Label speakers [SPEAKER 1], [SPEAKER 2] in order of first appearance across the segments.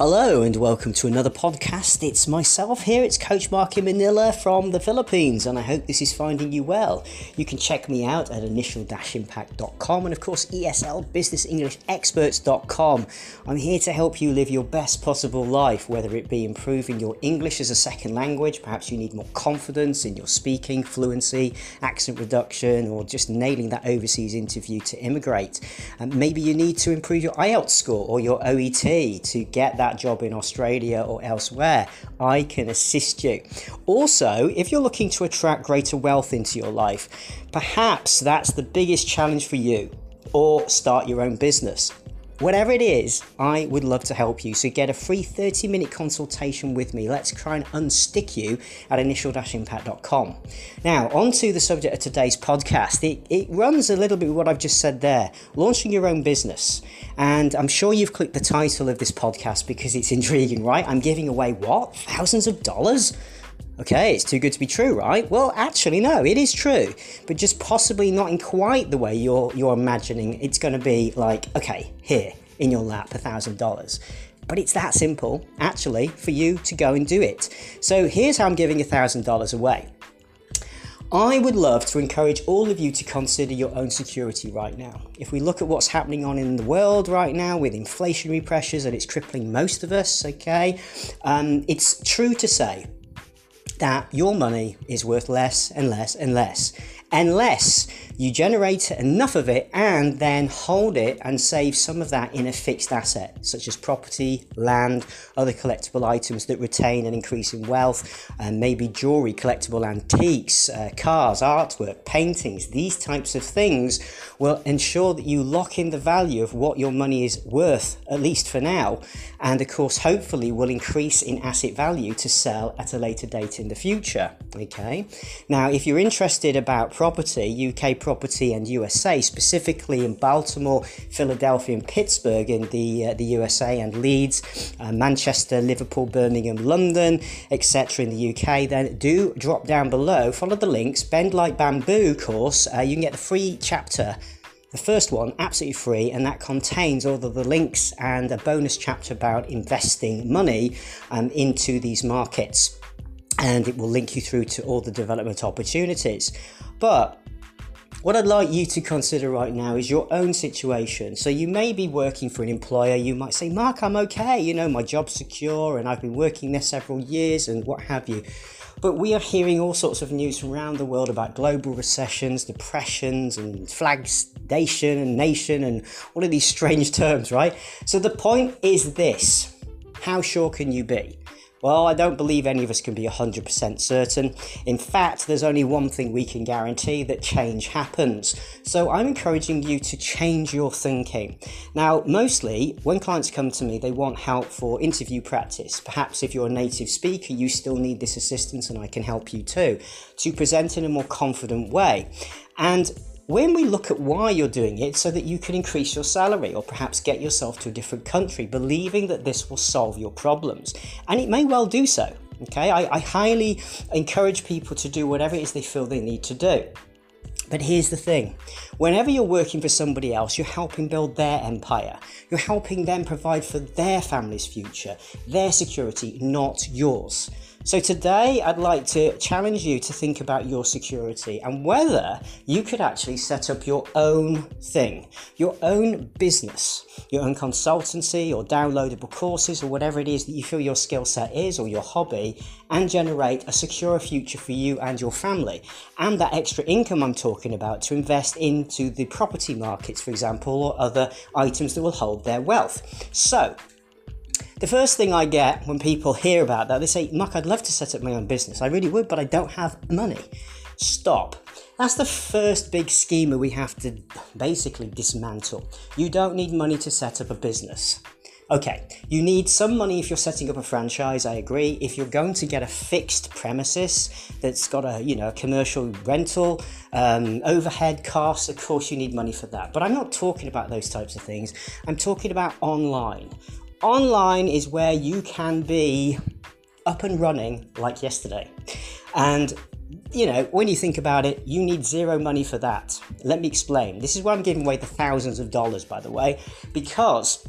[SPEAKER 1] Hello and welcome to another podcast. It's myself here, it's Coach Mark in Manila from the Philippines, and I hope this is finding you well. You can check me out at initial-impact.com and of course eslbusinessenglishexperts.com. I'm here to help you live your best possible life, whether it be improving your English as a second language, perhaps you need more confidence in your speaking, fluency, accent reduction, or just nailing that overseas interview to immigrate. And maybe you need to improve your IELTS score or your OET to get that that job in Australia or elsewhere, I can assist you. Also, if you're looking to attract greater wealth into your life, perhaps that's the biggest challenge for you, or start your own business. Whatever it is, I would love to help you. So get a free 30 minute consultation with me. Let's try and unstick you at initial-impact.com. Now, on to the subject of today's podcast. It, it runs a little bit with what I've just said there launching your own business. And I'm sure you've clicked the title of this podcast because it's intriguing, right? I'm giving away what? Thousands of dollars? Okay, it's too good to be true, right? Well, actually, no, it is true, but just possibly not in quite the way you're you're imagining. It's going to be like, okay, here in your lap, a thousand dollars. But it's that simple, actually, for you to go and do it. So here's how I'm giving a thousand dollars away. I would love to encourage all of you to consider your own security right now. If we look at what's happening on in the world right now with inflationary pressures and it's crippling most of us, okay, um, it's true to say that your money is worth less and less and less unless you generate enough of it and then hold it and save some of that in a fixed asset, such as property, land, other collectible items that retain an increase in wealth, and maybe jewelry, collectible antiques, uh, cars, artwork, paintings. These types of things will ensure that you lock in the value of what your money is worth, at least for now, and of course, hopefully, will increase in asset value to sell at a later date in the future. Okay, now if you're interested about property, UK property, and USA, specifically in Baltimore, Philadelphia, and Pittsburgh in the, uh, the USA, and Leeds, uh, Manchester, Liverpool, Birmingham, London, etc. in the UK, then do drop down below, follow the links, Bend Like Bamboo course. Uh, you can get the free chapter the first one, absolutely free, and that contains all of the links and a bonus chapter about investing money um, into these markets. And it will link you through to all the development opportunities. But what I'd like you to consider right now is your own situation. So you may be working for an employer. You might say, Mark, I'm okay. You know, my job's secure and I've been working there several years and what have you. But we are hearing all sorts of news from around the world about global recessions, depressions, and flagstation and nation and all of these strange terms, right? So the point is this how sure can you be? Well, I don't believe any of us can be 100% certain. In fact, there's only one thing we can guarantee that change happens. So I'm encouraging you to change your thinking. Now, mostly when clients come to me, they want help for interview practice. Perhaps if you're a native speaker, you still need this assistance and I can help you too to present in a more confident way. And when we look at why you're doing it so that you can increase your salary or perhaps get yourself to a different country, believing that this will solve your problems. And it may well do so. Okay, I, I highly encourage people to do whatever it is they feel they need to do. But here's the thing whenever you're working for somebody else, you're helping build their empire. You're helping them provide for their family's future, their security, not yours. So, today I'd like to challenge you to think about your security and whether you could actually set up your own thing, your own business, your own consultancy or downloadable courses or whatever it is that you feel your skill set is or your hobby and generate a secure future for you and your family. And that extra income I'm talking about to invest into the property markets, for example, or other items that will hold their wealth. So, the first thing I get when people hear about that, they say, Mark, I'd love to set up my own business. I really would, but I don't have money. Stop. That's the first big schema we have to basically dismantle. You don't need money to set up a business. Okay, you need some money if you're setting up a franchise, I agree. If you're going to get a fixed premises that's got a, you know, a commercial rental, um, overhead costs, of course you need money for that. But I'm not talking about those types of things. I'm talking about online. Online is where you can be up and running like yesterday. And you know, when you think about it, you need zero money for that. Let me explain. This is why I'm giving away the thousands of dollars, by the way, because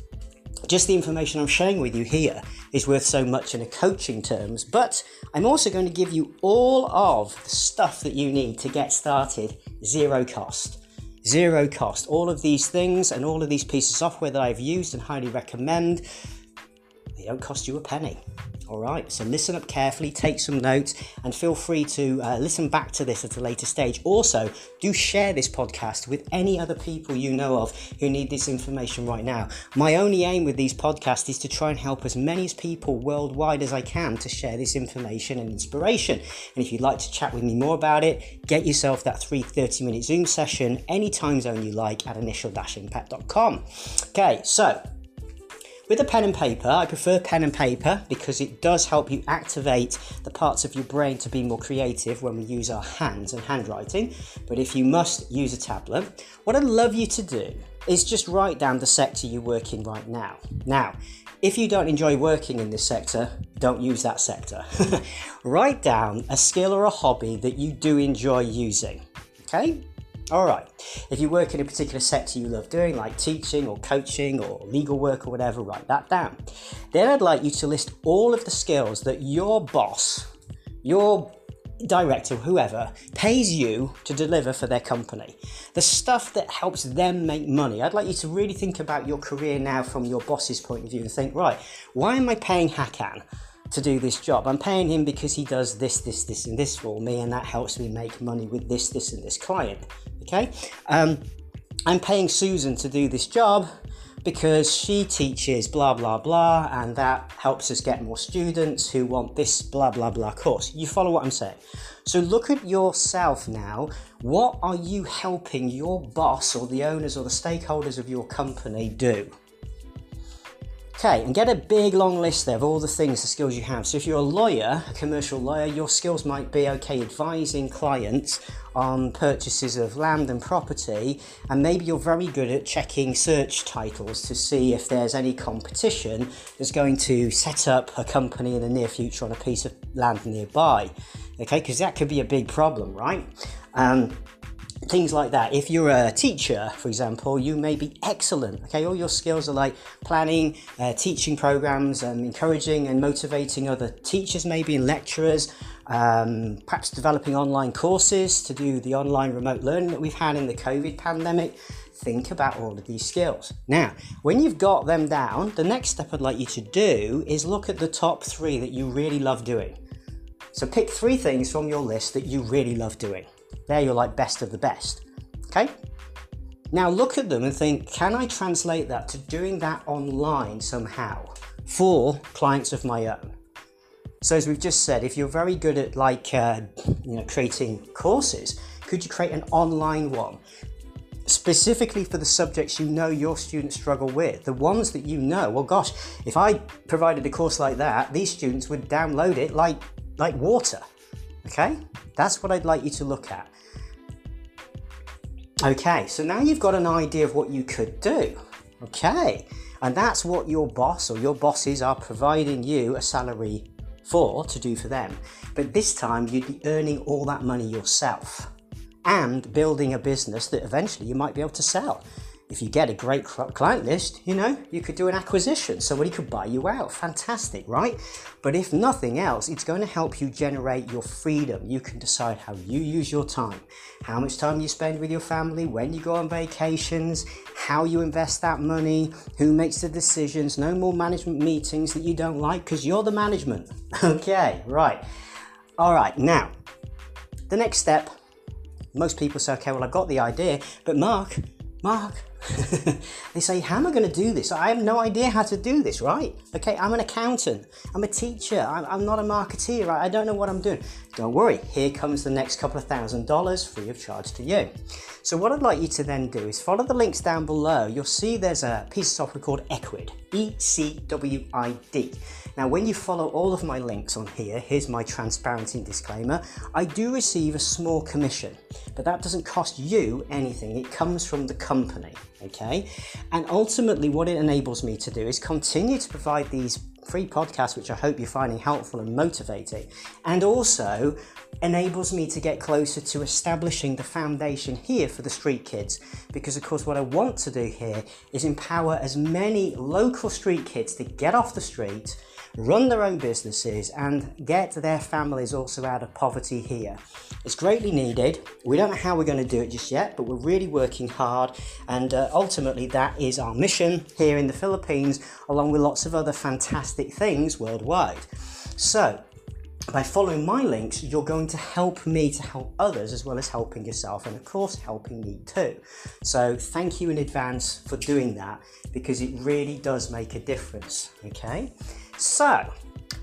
[SPEAKER 1] just the information I'm sharing with you here is worth so much in a coaching terms, but I'm also going to give you all of the stuff that you need to get started zero cost. Zero cost. All of these things and all of these pieces of software that I've used and highly recommend, they don't cost you a penny. All right, so listen up carefully, take some notes, and feel free to uh, listen back to this at a later stage. Also, do share this podcast with any other people you know of who need this information right now. My only aim with these podcasts is to try and help as many people worldwide as I can to share this information and inspiration. And if you'd like to chat with me more about it, get yourself that 330 minute Zoom session any time zone you like at initial-impact.com. Okay, so with a pen and paper, I prefer pen and paper because it does help you activate the parts of your brain to be more creative when we use our hands and handwriting. But if you must use a tablet, what I'd love you to do is just write down the sector you work in right now. Now, if you don't enjoy working in this sector, don't use that sector. write down a skill or a hobby that you do enjoy using. Okay? All right. If you work in a particular sector you love doing, like teaching or coaching or legal work or whatever, write that down. Then I'd like you to list all of the skills that your boss, your director, whoever, pays you to deliver for their company. The stuff that helps them make money. I'd like you to really think about your career now from your boss's point of view and think, right, why am I paying Hakan? To do this job. I'm paying him because he does this, this, this, and this for me, and that helps me make money with this, this, and this client. Okay? Um, I'm paying Susan to do this job because she teaches blah blah blah, and that helps us get more students who want this blah blah blah course. You follow what I'm saying? So look at yourself now. What are you helping your boss or the owners or the stakeholders of your company do? Okay, and get a big long list there of all the things, the skills you have. So if you're a lawyer, a commercial lawyer, your skills might be okay advising clients on purchases of land and property, and maybe you're very good at checking search titles to see if there's any competition that's going to set up a company in the near future on a piece of land nearby. Okay, because that could be a big problem, right? Um, things like that. If you're a teacher, for example, you may be excellent. Okay, all your skills are like planning, uh, teaching programs, and encouraging and motivating other teachers, maybe and lecturers. Um, perhaps developing online courses to do the online remote learning that we've had in the COVID pandemic. Think about all of these skills. Now, when you've got them down, the next step I'd like you to do is look at the top three that you really love doing. So pick three things from your list that you really love doing. They're your like best of the best. Okay? Now look at them and think, can I translate that to doing that online somehow for clients of my own? So as we've just said, if you're very good at like uh, you know creating courses, could you create an online one? Specifically for the subjects you know your students struggle with, the ones that you know, well gosh, if I provided a course like that, these students would download it like like water. Okay? That's what I'd like you to look at. Okay, so now you've got an idea of what you could do. Okay, and that's what your boss or your bosses are providing you a salary for to do for them. But this time you'd be earning all that money yourself and building a business that eventually you might be able to sell if you get a great client list, you know, you could do an acquisition. Somebody could buy you out. Fantastic, right? But if nothing else, it's going to help you generate your freedom. You can decide how you use your time, how much time you spend with your family, when you go on vacations, how you invest that money, who makes the decisions. No more management meetings that you don't like because you're the management. okay, right. All right, now, the next step. Most people say, okay, well, I've got the idea, but Mark, Mark, they say, How am I going to do this? I have no idea how to do this, right? Okay, I'm an accountant, I'm a teacher, I'm, I'm not a marketeer? I don't know what I'm doing. Don't worry, here comes the next couple of thousand dollars free of charge to you. So, what I'd like you to then do is follow the links down below. You'll see there's a piece of software called Ecwid, E C W I D. Now, when you follow all of my links on here, here's my transparency disclaimer I do receive a small commission, but that doesn't cost you anything, it comes from the company. Okay, and ultimately, what it enables me to do is continue to provide these free podcasts, which I hope you're finding helpful and motivating, and also enables me to get closer to establishing the foundation here for the street kids. Because, of course, what I want to do here is empower as many local street kids to get off the street run their own businesses, and get their families also out of poverty here. It's greatly needed. We don't know how we're going to do it just yet, but we're really working hard, and uh, ultimately, that is our mission here in the Philippines, along with lots of other fantastic things worldwide. So, by following my links, you're going to help me to help others as well as helping yourself, and of course, helping me too. So, thank you in advance for doing that because it really does make a difference. Okay, so,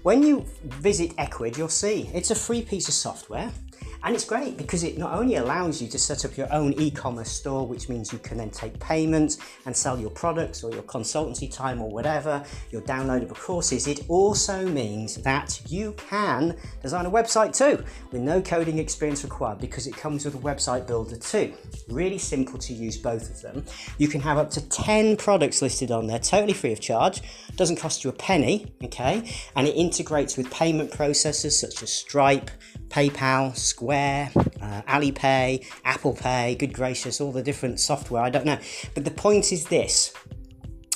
[SPEAKER 1] when you visit Ecwid, you'll see it's a free piece of software. And it's great because it not only allows you to set up your own e commerce store, which means you can then take payments and sell your products or your consultancy time or whatever, your downloadable courses, it also means that you can design a website too with no coding experience required because it comes with a website builder too. Really simple to use both of them. You can have up to 10 products listed on there totally free of charge, doesn't cost you a penny, okay? And it integrates with payment processors such as Stripe, PayPal, Square, uh, Alipay, Apple Pay, good gracious, all the different software, I don't know. But the point is this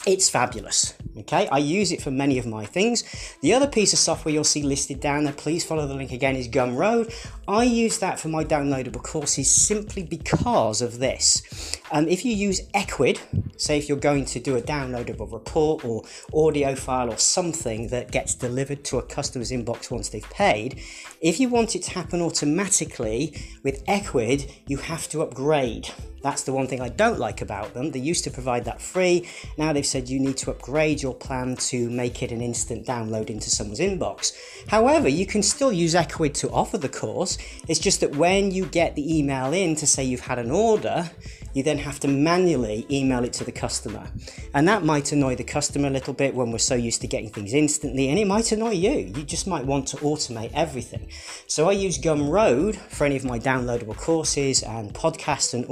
[SPEAKER 1] it's fabulous. Okay, I use it for many of my things. The other piece of software you'll see listed down there, please follow the link again, is Gumroad. I use that for my downloadable courses simply because of this. Um, if you use Ecwid, say if you're going to do a downloadable report or audio file or something that gets delivered to a customer's inbox once they've paid, if you want it to happen automatically with Ecwid, you have to upgrade. That's the one thing I don't like about them. They used to provide that free. Now they've said you need to upgrade your plan to make it an instant download into someone's inbox. However, you can still use Ecwid to offer the course. It's just that when you get the email in to say you've had an order, you then have to manually email it to the customer. And that might annoy the customer a little bit when we're so used to getting things instantly, and it might annoy you. You just might want to automate everything. So I use Gumroad for any of my downloadable courses and podcasts and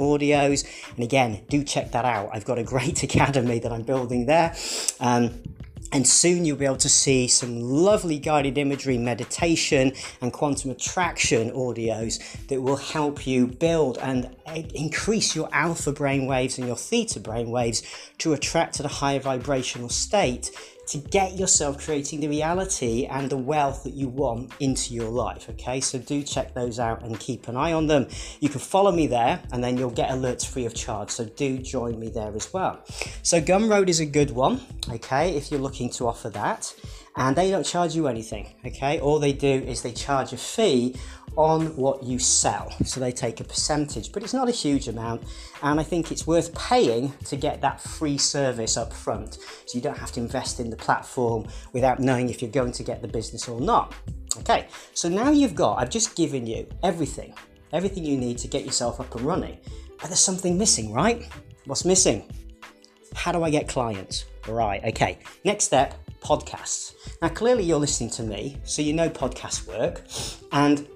[SPEAKER 1] audios. And again, do check that out. I've got a great academy that I'm building there. Um, and soon you'll be able to see some lovely guided imagery, meditation, and quantum attraction audios that will help you build and increase your alpha brain waves and your theta brain waves to attract at a higher vibrational state to get yourself creating the reality and the wealth that you want into your life. Okay, so do check those out and keep an eye on them. You can follow me there and then you'll get alerts free of charge. So do join me there as well. So Gumroad is a good one, okay, if you're looking to offer that. And they don't charge you anything, okay? All they do is they charge a fee on what you sell. So they take a percentage, but it's not a huge amount. And I think it's worth paying to get that free service up front. So you don't have to invest in the platform without knowing if you're going to get the business or not. Okay, so now you've got, I've just given you everything, everything you need to get yourself up and running. But there's something missing, right? What's missing? How do I get clients? Right, okay. Next step podcasts. Now, clearly, you're listening to me, so you know podcasts work. And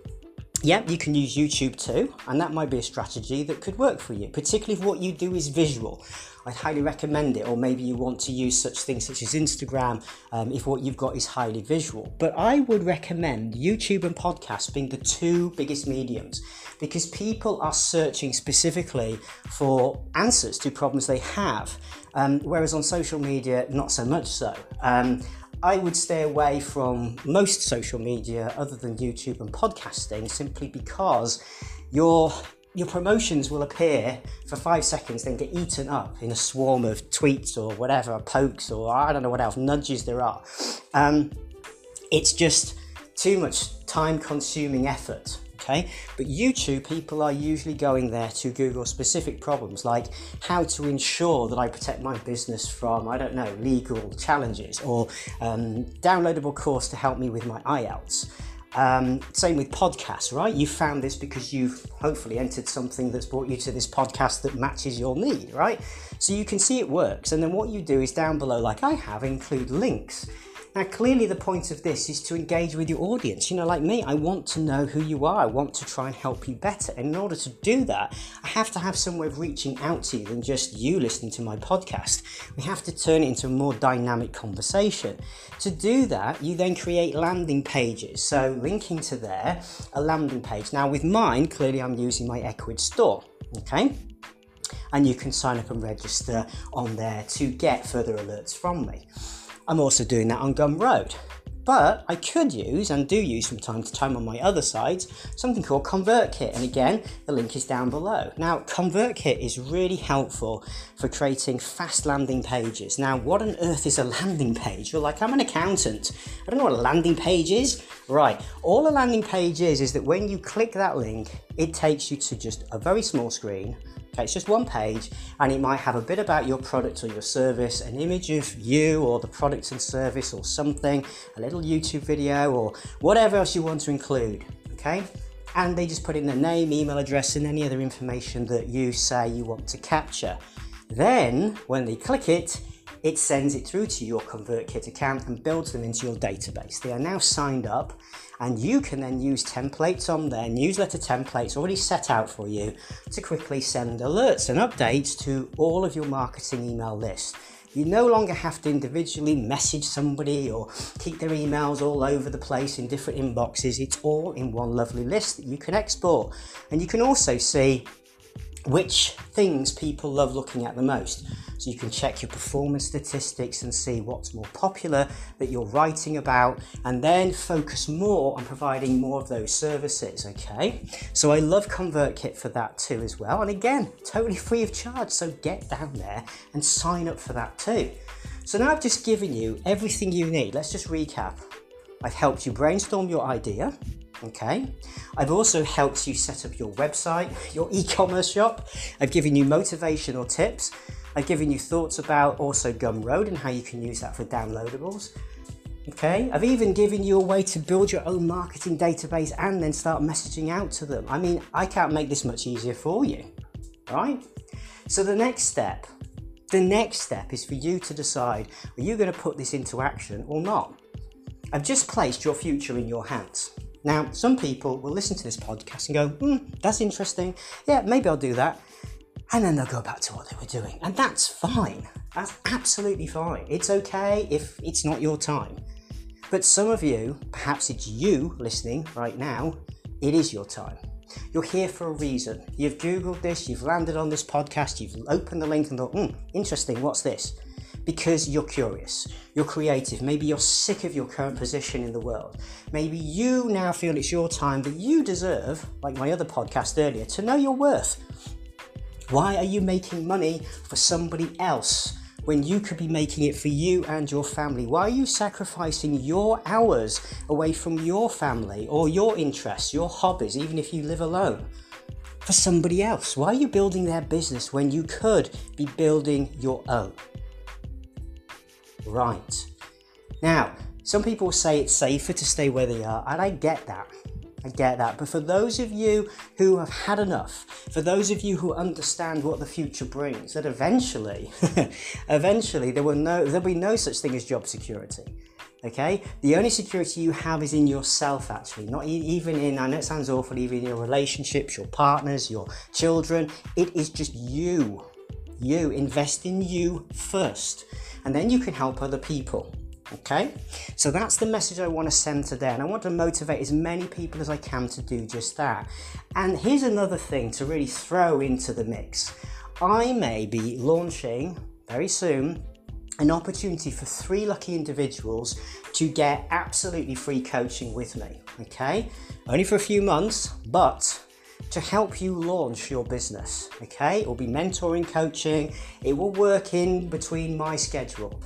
[SPEAKER 1] yeah, you can use YouTube too, and that might be a strategy that could work for you, particularly if what you do is visual. I'd highly recommend it, or maybe you want to use such things such as Instagram um, if what you've got is highly visual. But I would recommend YouTube and podcasts being the two biggest mediums because people are searching specifically for answers to problems they have, um, whereas on social media, not so much so. Um, I would stay away from most social media other than YouTube and podcasting simply because your your promotions will appear for five seconds, then get eaten up in a swarm of tweets or whatever, pokes or I don't know what else, nudges there are. Um, it's just too much time consuming effort okay? But YouTube, people are usually going there to Google specific problems like how to ensure that I protect my business from, I don't know, legal challenges or um, downloadable course to help me with my IELTS. Um, same with podcasts, right? You found this because you've hopefully entered something that's brought you to this podcast that matches your need, right? So you can see it works. And then what you do is down below, like I have, include links Now, clearly, the point of this is to engage with your audience. You know, like me, I want to know who you are. I want to try and help you better. And in order to do that, I have to have some way of reaching out to you than just you listening to my podcast. We have to turn it into a more dynamic conversation. To do that, you then create landing pages. So, linking to there, a landing page. Now, with mine, clearly, I'm using my Ecwid store. Okay and you can sign up and register on there to get further alerts from me. I'm also doing that on Gumroad. But I could use and do use from time to time on my other sites something called ConvertKit, and again, the link is down below. Now, ConvertKit is really helpful for creating fast landing pages. Now, what on earth is a landing page? You're like, I'm an accountant. I don't know what a landing page is. Right, all a landing page is is that when you click that link, it takes you to just a very small screen Okay, it's just one page and it might have a bit about your product or your service, an image of you or the product and service or something, a little YouTube video or whatever else you want to include. Okay, and they just put in their name, email address, and any other information that you say you want to capture. Then, when they click it, it sends it through to your ConvertKit account and builds them into your database. They are now signed up and you can then use templates on there, newsletter templates already set out for you to quickly send alerts and updates to all of your marketing email list. You no longer have to individually message somebody or keep their emails all over the place in different inboxes. It's all in one lovely list that you can export. And you can also see which things people love looking at the most. So you can check your performance statistics and see what's more popular that you're writing about, and then focus more on providing more of those services. Okay, so I love ConvertKit for that too, as well. And again, totally free of charge. So get down there and sign up for that too. So now I've just given you everything you need. Let's just recap. I've helped you brainstorm your idea. Okay, I've also helped you set up your website, your e commerce shop. I've given you motivational tips. I've given you thoughts about also Gumroad and how you can use that for downloadables. Okay, I've even given you a way to build your own marketing database and then start messaging out to them. I mean, I can't make this much easier for you, right? So, the next step, the next step is for you to decide are you going to put this into action or not? I've just placed your future in your hands. Now, some people will listen to this podcast and go, hmm, that's interesting. Yeah, maybe I'll do that and then they'll go back to what they were doing. And that's fine. That's absolutely fine. It's okay if it's not your time. But some of you, perhaps it's you listening right now, it is your time. You're here for a reason. You've Googled this, you've landed on this podcast, you've opened the link and thought, hmm, interesting, what's this? Because you're curious, you're creative, maybe you're sick of your current position in the world. Maybe you now feel it's your time, that you deserve, like my other podcast earlier, to know your worth why are you making money for somebody else when you could be making it for you and your family? Why are you sacrificing your hours away from your family or your interests, your hobbies, even if you live alone? For somebody else? Why are you building their business when you could be building your own? Right. Now, some people say it's safer to stay where they are, and I get that. I get that. But for those of you who have had enough, for those of you who understand what the future brings, that eventually, eventually there will no there'll be no such thing as job security. Okay? The only security you have is in yourself, actually. Not even in, I know it sounds awful, even in your relationships, your partners, your children. It is just you. You. Invest in you first. And then you can help other people. Okay, so that's the message I want to send today, and I want to motivate as many people as I can to do just that. And here's another thing to really throw into the mix I may be launching very soon an opportunity for three lucky individuals to get absolutely free coaching with me. Okay, only for a few months, but to help you launch your business. Okay, it will be mentoring, coaching, it will work in between my schedule.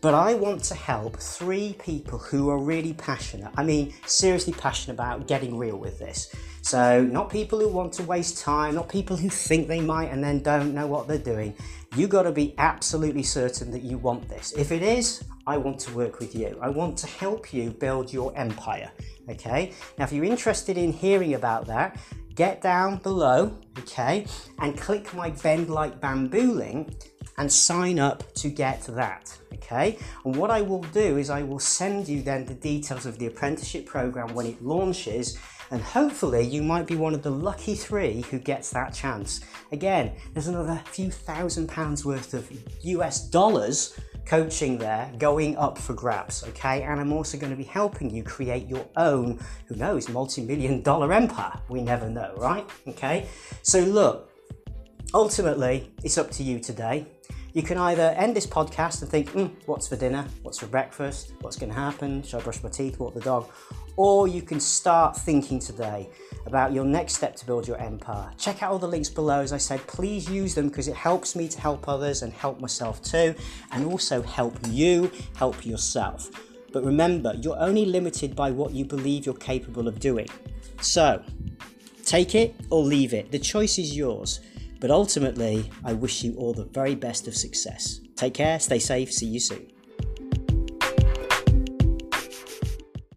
[SPEAKER 1] But I want to help three people who are really passionate. I mean, seriously passionate about getting real with this. So, not people who want to waste time, not people who think they might and then don't know what they're doing. You got to be absolutely certain that you want this. If it is, I want to work with you. I want to help you build your empire. Okay? Now, if you're interested in hearing about that, get down below, okay, and click my Bend Like Bamboo link and sign up to get that. Okay, and what I will do is I will send you then the details of the apprenticeship program when it launches and hopefully you might be one of the lucky three who gets that chance. Again, there's another few thousand pounds worth of US dollars coaching there going up for grabs, okay? And I'm also going to be helping you create your own, who knows, multi million dollar empire. We never know, right? Okay? So, look, ultimately, it's up to you today. You can either end this podcast and think, mm, what's for dinner? What's for breakfast? What's going to happen? Should I brush my teeth? Walk the dog? Or you can start thinking today about your next step to build your empire. Check out all the links below. As I said, please use them because it helps me to help others and help myself too, and also help you help yourself. But remember, you're only limited by what you believe you're capable of doing. So, take it or leave it. The choice is yours. But ultimately, I wish you all the very best of success. Take care, stay safe, see you soon.